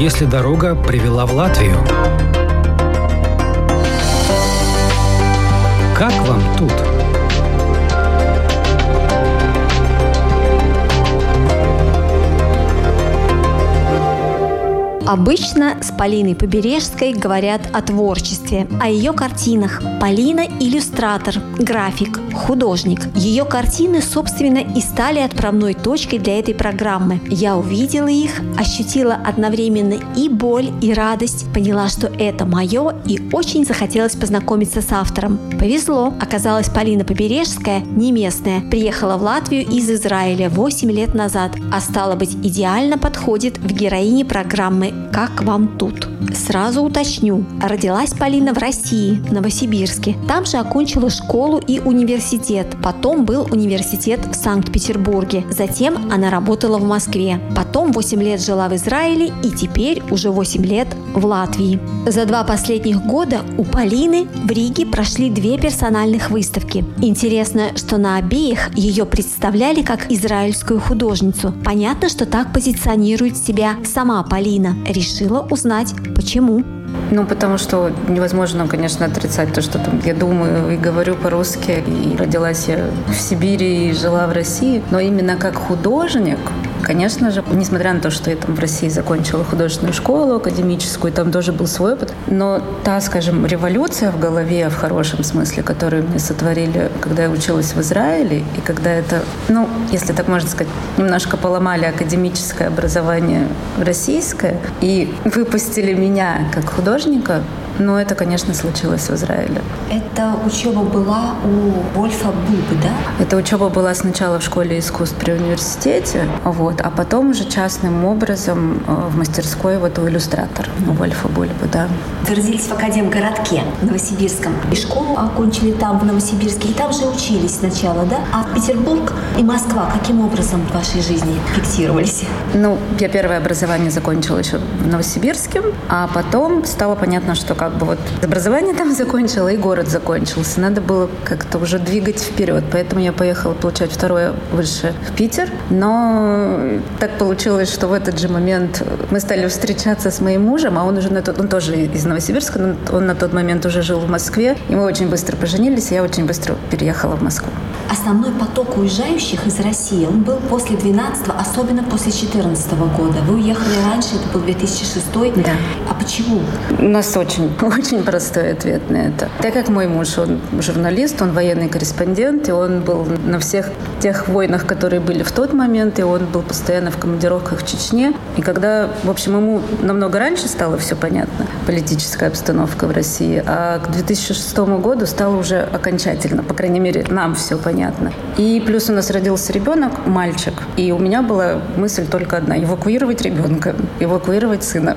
если дорога привела в Латвию? Как вам тут? Обычно с Полиной Побережской говорят о творчестве, о ее картинах. Полина – иллюстратор, график, художник. Ее картины, собственно, и стали отправной точкой для этой программы. Я увидела их, ощутила одновременно и боль, и радость, поняла, что это мое, и очень захотелось познакомиться с автором. Повезло. Оказалось, Полина Побережская, не местная, приехала в Латвию из Израиля 8 лет назад, а стало быть, идеально подходит в героине программы как вам тут? Сразу уточню. Родилась Полина в России, в Новосибирске. Там же окончила школу и университет. Потом был университет в Санкт-Петербурге. Затем она работала в Москве. Потом 8 лет жила в Израиле и теперь уже 8 лет в Латвии. За два последних года у Полины в Риге прошли две персональных выставки. Интересно, что на обеих ее представляли как израильскую художницу. Понятно, что так позиционирует себя сама Полина решила узнать, почему. Ну, потому что невозможно, конечно, отрицать то, что там я думаю и говорю по-русски. И родилась я в Сибири и жила в России. Но именно как художник, конечно же, несмотря на то, что я там в России закончила художественную школу академическую, там тоже был свой опыт, но та, скажем, революция в голове в хорошем смысле, которую мне сотворили, когда я училась в Израиле, и когда это, ну, если так можно сказать, немножко поломали академическое образование российское и выпустили меня как художника, но это, конечно, случилось в Израиле. Эта учеба была у Вольфа Бубы, да? Эта учеба была сначала в школе искусств при университете, вот, а потом уже частным образом э, в мастерской вот у иллюстратора, у Вольфа Бульбы, да. Вы родились в Академгородке Новосибирском. И школу окончили там, в Новосибирске, и там же учились сначала, да? А Петербург и Москва каким образом в вашей жизни фиксировались? Ну, я первое образование закончила еще в Новосибирске, а потом стало понятно, что как бы вот образование там закончила и город закончился. Надо было как-то уже двигать вперед. Поэтому я поехала получать второе высшее в Питер. Но так получилось, что в этот же момент мы стали встречаться с моим мужем, а он уже на тот, он тоже из Новосибирска, но он на тот момент уже жил в Москве. И мы очень быстро поженились, и я очень быстро переехала в Москву. Основной поток уезжающих из России, он был после 12 особенно после 14 года. Вы уехали раньше, это был 2006 Да. А почему? У нас очень, очень простой ответ на это. Так как мой муж, он журналист, он военный корреспондент, и он был на всех тех войнах, которые были в тот момент, и он был постоянно в командировках в Чечне. И когда, в общем, ему намного раньше стало все понятно, политическая обстановка в России, а к 2006 году стало уже окончательно, по крайней мере, нам все понятно. И плюс у нас родился ребенок, мальчик, и у меня была мысль только одна – эвакуировать ребенка, эвакуировать сына.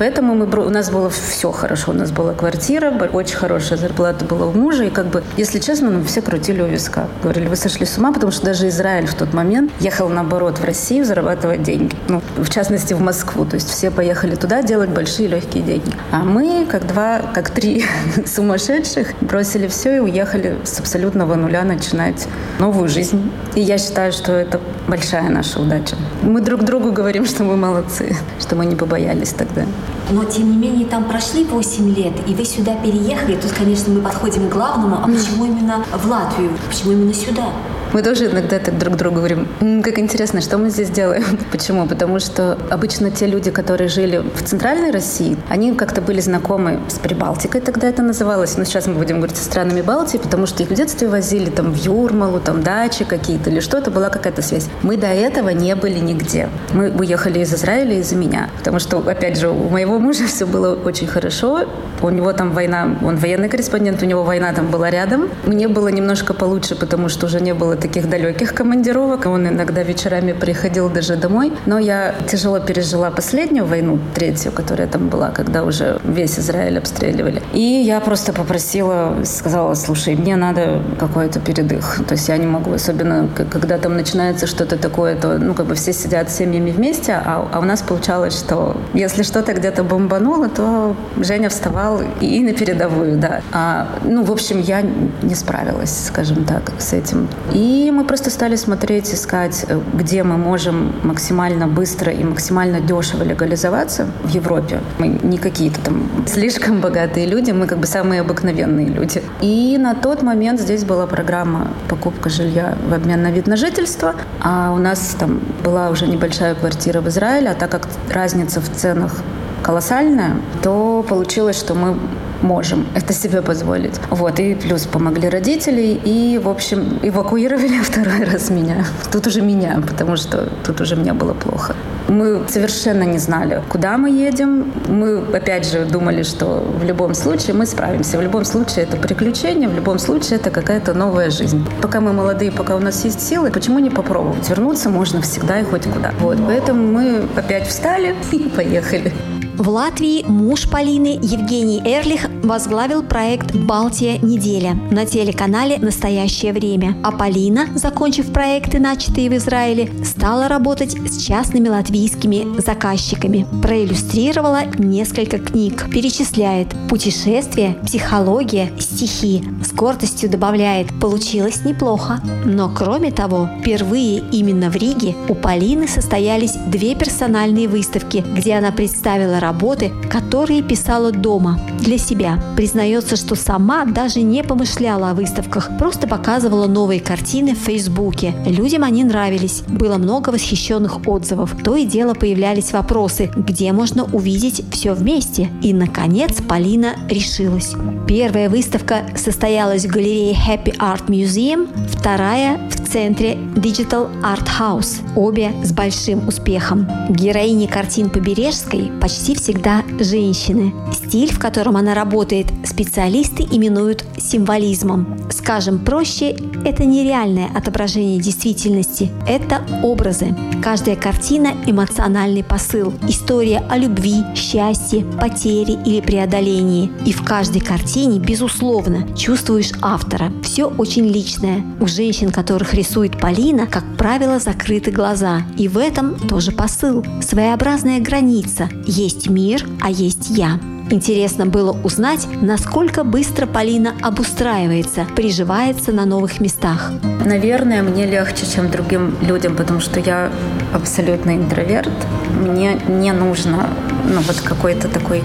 Поэтому мы, у нас было все хорошо. У нас была квартира, очень хорошая зарплата была у мужа. И как бы, если честно, ну, все крутили у виска. Говорили, вы сошли с ума, потому что даже Израиль в тот момент ехал, наоборот, в Россию зарабатывать деньги. Ну, в частности, в Москву. То есть все поехали туда делать большие легкие деньги. А мы, как два, как три сумасшедших, бросили все и уехали с абсолютного нуля начинать новую жизнь. И я считаю, что это большая наша удача. Мы друг другу говорим, что мы молодцы, что мы не побоялись тогда. Но, тем не менее, там прошли 8 лет, и вы сюда переехали. Тут, конечно, мы подходим к главному. А почему именно в Латвию? Почему именно сюда? Мы тоже иногда так друг другу говорим, М, как интересно, что мы здесь делаем. Почему? Потому что обычно те люди, которые жили в центральной России, они как-то были знакомы с Прибалтикой, тогда это называлось. Но сейчас мы будем говорить со странами Балтии, потому что их в детстве возили там в Юрмалу, там дачи какие-то или что-то, была какая-то связь. Мы до этого не были нигде. Мы уехали из Израиля из-за меня. Потому что, опять же, у моего мужа все было очень хорошо. У него там война, он военный корреспондент, у него война там была рядом. Мне было немножко получше, потому что уже не было таких далеких командировок. Он иногда вечерами приходил даже домой. Но я тяжело пережила последнюю войну, третью, которая там была, когда уже весь Израиль обстреливали. И я просто попросила, сказала, слушай, мне надо какой-то передых. То есть я не могу, особенно когда там начинается что-то такое, то, ну, как бы все сидят с семьями вместе, а, а у нас получалось, что если что-то где-то бомбануло, то Женя вставал и на передовую, да. А, ну, в общем, я не справилась, скажем так, с этим. И И мы просто стали смотреть, искать, э, где мы можем максимально быстро и максимально дешево легализоваться в Европе. Мы не какие-то там слишком богатые люди, мы как бы самые обыкновенные люди. И на тот момент здесь была программа покупка жилья в обмен на вид на жительство, а у нас там была уже небольшая квартира в Израиле, а так как разница в ценах колоссальная, то получилось, что мы можем это себе позволить. Вот, и плюс помогли родители, и, в общем, эвакуировали второй раз меня. Тут уже меня, потому что тут уже мне было плохо. Мы совершенно не знали, куда мы едем. Мы, опять же, думали, что в любом случае мы справимся. В любом случае это приключение, в любом случае это какая-то новая жизнь. Пока мы молодые, пока у нас есть силы, почему не попробовать? Вернуться можно всегда и хоть куда. Вот, поэтому мы опять встали и поехали. В Латвии муж Полины Евгений Эрлих возглавил проект «Балтия. Неделя» на телеканале «Настоящее время». А Полина, закончив проекты, начатые в Израиле, стала работать с частными латвийскими заказчиками. Проиллюстрировала несколько книг. Перечисляет путешествия, психология, стихи. С гордостью добавляет «Получилось неплохо». Но кроме того, впервые именно в Риге у Полины состоялись две персональные выставки, где она представила работы, которые писала дома для себя. Признается, что сама даже не помышляла о выставках, просто показывала новые картины в Фейсбуке. Людям они нравились, было много восхищенных отзывов. То и дело появлялись вопросы, где можно увидеть все вместе. И, наконец, Полина решилась. Первая выставка состоялась в галерее Happy Art Museum, вторая в центре Digital Art House, обе с большим успехом. Героини картин Побережской почти всегда женщины. Стиль, в котором она работает, специалисты именуют символизмом. Скажем проще, это нереальное отображение действительности, это образы. Каждая картина – эмоциональный посыл, история о любви, счастье, потере или преодолении. И в каждой картине, безусловно, чувствуешь автора. Все очень личное. У женщин, которых рисует Полина, как правило, закрыты глаза. И в этом тоже посыл. Своеобразная граница. Есть мир, а есть я. Интересно было узнать, насколько быстро Полина обустраивается, приживается на новых местах. Наверное, мне легче, чем другим людям, потому что я абсолютно интроверт. Мне не нужно ну, вот какой-то такой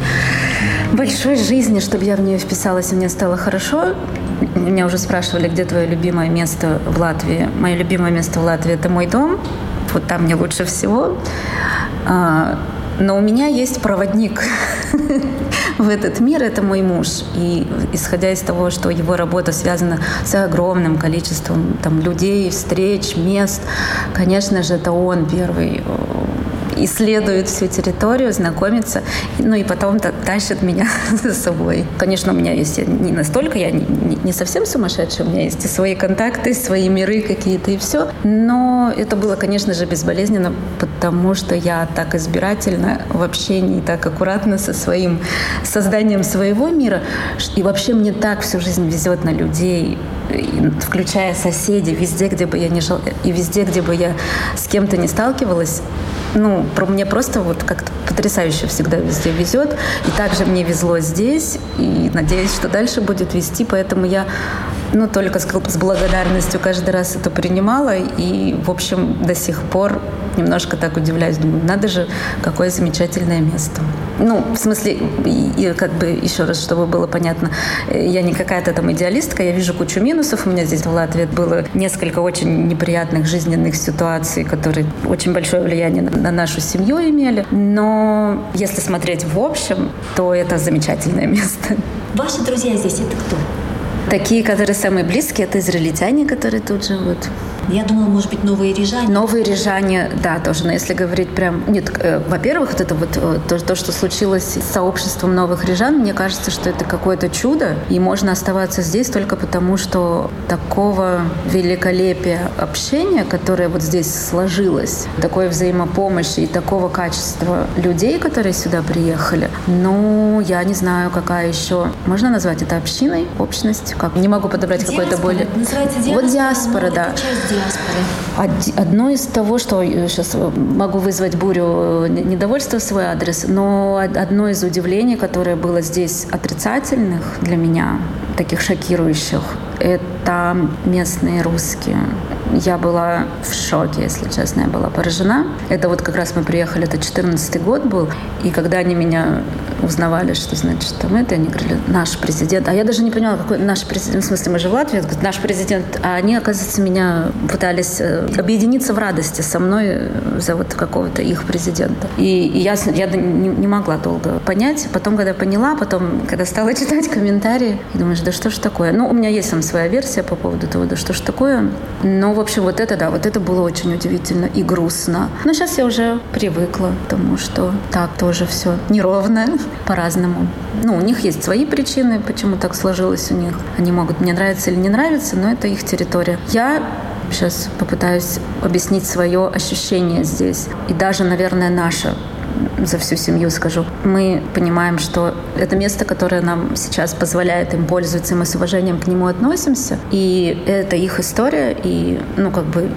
большой жизни, чтобы я в нее вписалась, и мне стало хорошо. Меня уже спрашивали, где твое любимое место в Латвии. Мое любимое место в Латвии – это мой дом. Вот там мне лучше всего. А, но у меня есть проводник в этот мир, это мой муж. И исходя из того, что его работа связана с огромным количеством там, людей, встреч, мест, конечно же, это он первый исследует всю территорию, знакомится, ну и потом тащит меня за собой. Конечно, у меня есть не настолько, я не, не совсем сумасшедшая, у меня есть и свои контакты, свои миры какие-то и все. Но это было, конечно же, безболезненно, потому что я так избирательно в общении, так аккуратно со своим созданием своего мира. И вообще мне так всю жизнь везет на людей, включая соседей, везде, где бы я не жила, и везде, где бы я с кем-то не сталкивалась, ну, про мне просто вот как-то потрясающе всегда везде везет. И также мне везло здесь, и надеюсь, что дальше будет вести, поэтому я ну, только с благодарностью каждый раз это принимала, и, в общем, до сих пор немножко так удивляюсь, думаю, надо же, какое замечательное место. Ну, в смысле, и, и как бы еще раз, чтобы было понятно, я не какая-то там идеалистка, я вижу кучу минусов. У меня здесь в Латвии было несколько очень неприятных жизненных ситуаций, которые очень большое влияние на, на нашу семью имели. Но если смотреть в общем, то это замечательное место. Ваши друзья здесь это кто? Такие, которые самые близкие, это израильтяне, которые тут живут. Я думала, может быть, новые рижане. Новые рижане, да, тоже. Но если говорить прям... Нет, э, во-первых, вот это вот э, то, то, что случилось с сообществом новых рижан, мне кажется, что это какое-то чудо. И можно оставаться здесь только потому, что такого великолепия общения, которое вот здесь сложилось, такой взаимопомощи и такого качества людей, которые сюда приехали, ну, я не знаю, какая еще... Можно назвать это общиной, общность? Как? Не могу подобрать какое-то более... Называется диаспора. Вот диаспора, да. Диаспоры? Одно из того, что сейчас э, могу вызвать бурю э, недовольства в свой адрес, но одно из удивлений, которое было здесь отрицательных для меня, таких шокирующих, это местные русские. Я была в шоке, если честно, я была поражена. Это вот как раз мы приехали, это 14 год был, и когда они меня узнавали, что значит там это, они говорили, наш президент. А я даже не поняла, какой наш президент, в смысле, мы же в Латвии, говорят, наш президент. А они, оказывается, меня пытались э, объединиться в радости со мной за вот какого-то их президента. И, и я, я не, не могла долго понять. Потом, когда поняла, потом, когда стала читать комментарии, думаешь, да что ж такое? Ну, у меня есть там своя версия по поводу того, да что ж такое. Но, в общем, вот это, да, вот это было очень удивительно и грустно. Но сейчас я уже привыкла к тому, что так тоже все неровно, по-разному. Ну, у них есть свои причины, почему так сложилось у них. Они могут мне нравиться или не нравиться, но это их территория. Я сейчас попытаюсь объяснить свое ощущение здесь. И даже, наверное, наше за всю семью скажу. Мы понимаем, что это место, которое нам сейчас позволяет им пользоваться, и мы с уважением к нему относимся. И это их история, и, ну, как бы,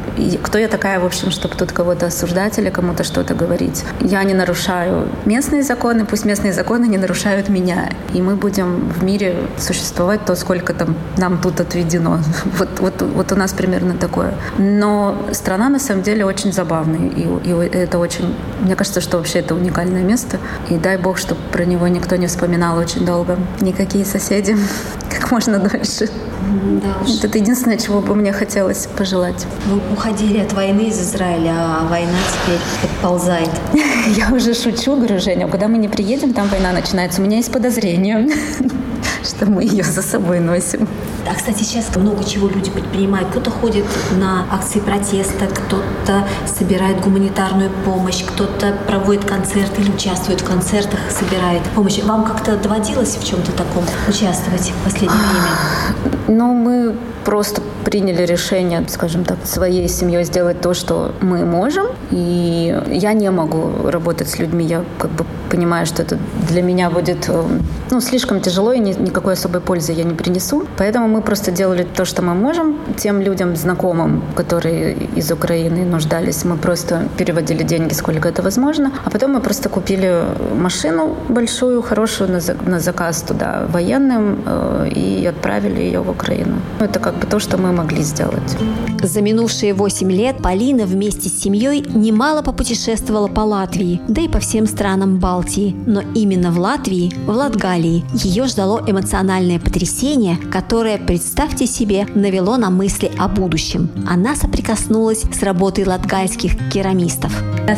кто я такая, в общем, чтобы тут кого-то осуждать или кому-то что-то говорить. Я не нарушаю местные законы, пусть местные законы не нарушают меня. И мы будем в мире существовать то, сколько там нам тут отведено. Вот, вот, вот у нас примерно такое. Но страна, на самом деле, очень забавная. И, и это очень... Мне кажется, что вообще это уникальное место. И дай бог, чтобы про него никто не вспоминал очень долго. Никакие соседи. Как можно дольше. Да уж. Это единственное, чего бы мне хотелось пожелать. Вы уходили от войны из Израиля, а война теперь подползает. Я уже шучу, говорю, Женя, когда мы не приедем, там война начинается. У меня есть подозрение, что мы ее за собой носим. А, кстати, сейчас много чего люди предпринимают. Кто-то ходит на акции протеста, кто-то собирает гуманитарную помощь, кто-то проводит концерты или участвует в концертах, собирает помощь. Вам как-то доводилось в чем-то таком участвовать в последнее время? Ну, мы просто приняли решение, скажем так, своей семьей сделать то, что мы можем. И я не могу работать с людьми. Я как бы понимаю, что это для меня будет э, ну, слишком тяжело и ни, никакой особой пользы я не принесу. Поэтому мы просто делали то, что мы можем. Тем людям, знакомым, которые из Украины нуждались, мы просто переводили деньги, сколько это возможно. А потом мы просто купили машину большую, хорошую на, на заказ туда военным э, и отправили ее в Украину. Это как бы то, что мы могли сделать. За минувшие 8 лет Полина вместе с семьей немало попутешествовала по Латвии, да и по всем странам Балтии. Но именно в Латвии, в Латгалии, ее ждало эмоциональное потрясение, которое, представьте себе, навело на мысли о будущем. Она соприкоснулась с работой латгальских керамистов.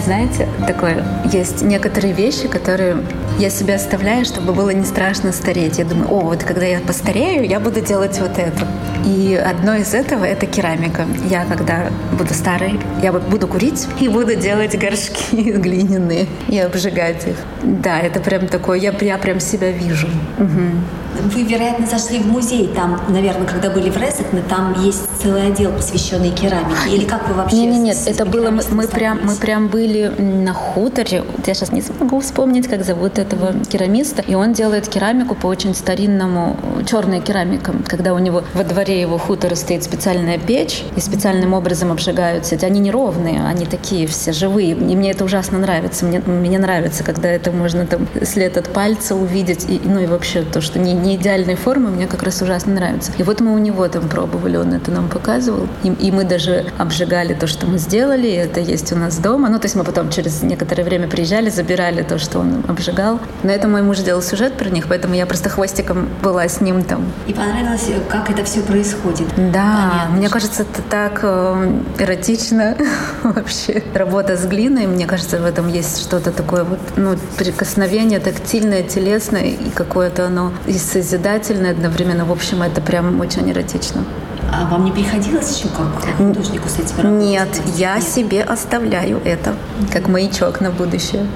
Знаете, такое, есть некоторые вещи, которые я себе оставляю, чтобы было не страшно стареть. Я думаю, о, вот когда я постарею, я буду делать вот это. И одно из этого — это керамика. Я, когда буду старой, я буду курить и буду делать горшки глиняные и обжигать их. Да, это прям такое, я, я прям себя вижу. Угу. Вы, вероятно, зашли в музей. Там, наверное, когда были в Резекне, там есть целый отдел, посвященный керамике. Или как вы вообще? Нет, нет, нет. Это было мы, мы прям мы прям были на хуторе. Я сейчас не смогу вспомнить, как зовут этого керамиста. И он делает керамику по очень старинному черной керамика, когда у него во дворе его хутора стоит специальная печь и специальным образом обжигаются. Они неровные, они такие все живые. И мне это ужасно нравится. Мне, мне нравится, когда это можно там след от пальца увидеть. И, ну и вообще то, что не, не идеальной формы, мне как раз ужасно нравится. И вот мы у него там пробовали, он это нам показывал. И, и мы даже обжигали то, что мы сделали. И это есть у нас дома. Ну, то есть мы потом через некоторое время приезжали, забирали то, что он обжигал. Но это мой муж делал сюжет про них, поэтому я просто хвостиком была с ним там. И понравилось, как это все происходит. Да, Понятно, мне кажется, это так э, эротично вообще. Работа с глиной, мне кажется, в этом есть что-то такое вот, ну, прикосновение тактильное, телесное и какое-то оно и созидательное одновременно. В общем, это прям очень эротично. А вам не приходилось еще как художнику с этим работать? Нет, я Нет. себе оставляю это как маячок на будущее.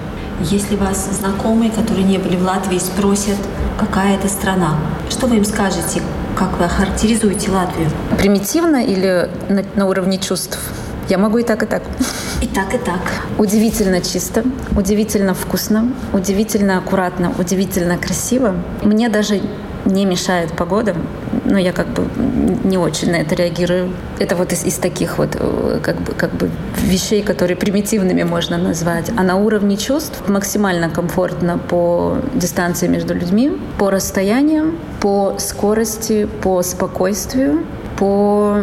Если вас знакомые, которые не были в Латвии, спросят, какая это страна, что вы им скажете? Как вы охарактеризуете Латвию? Примитивно или на, на уровне чувств? Я могу и так, и так. И так, и так. Удивительно чисто, удивительно вкусно, удивительно аккуратно, удивительно красиво. Мне даже не мешает погода, но я как бы не очень на это реагирую. Это вот из, из таких вот э, как бы, как бы вещей, которые примитивными можно назвать. А на уровне чувств максимально комфортно по дистанции между людьми, по расстояниям, по скорости, по спокойствию, по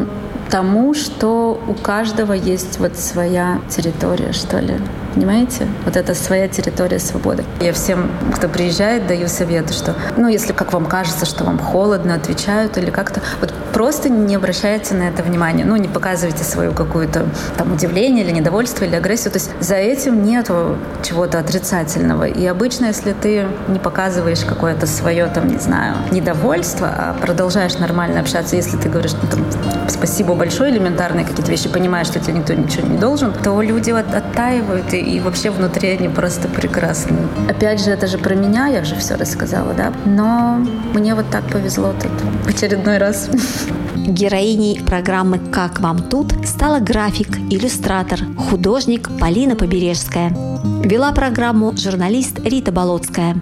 тому, что у каждого есть вот своя территория, что ли. Понимаете? Вот это своя территория свободы. Я всем, кто приезжает, даю советы, что, ну, если как вам кажется, что вам холодно, отвечают или как-то, вот просто не обращайте на это внимания. Ну, не показывайте свою какую-то там удивление или недовольство или агрессию. То есть за этим нету чего-то отрицательного. И обычно, если ты не показываешь какое-то свое, там, не знаю, недовольство, а продолжаешь нормально общаться, если ты говоришь, ну, там, спасибо большое, элементарные какие-то вещи, понимаешь, что тебе никто ничего не должен, то люди вот оттаивают, и, и вообще внутри они просто прекрасны. Опять же, это же про меня, я же все рассказала, да? Но мне вот так повезло тут в очередной раз. Героиней программы «Как вам тут» стала график, иллюстратор, художник Полина Побережская. Вела программу журналист Рита Болотская.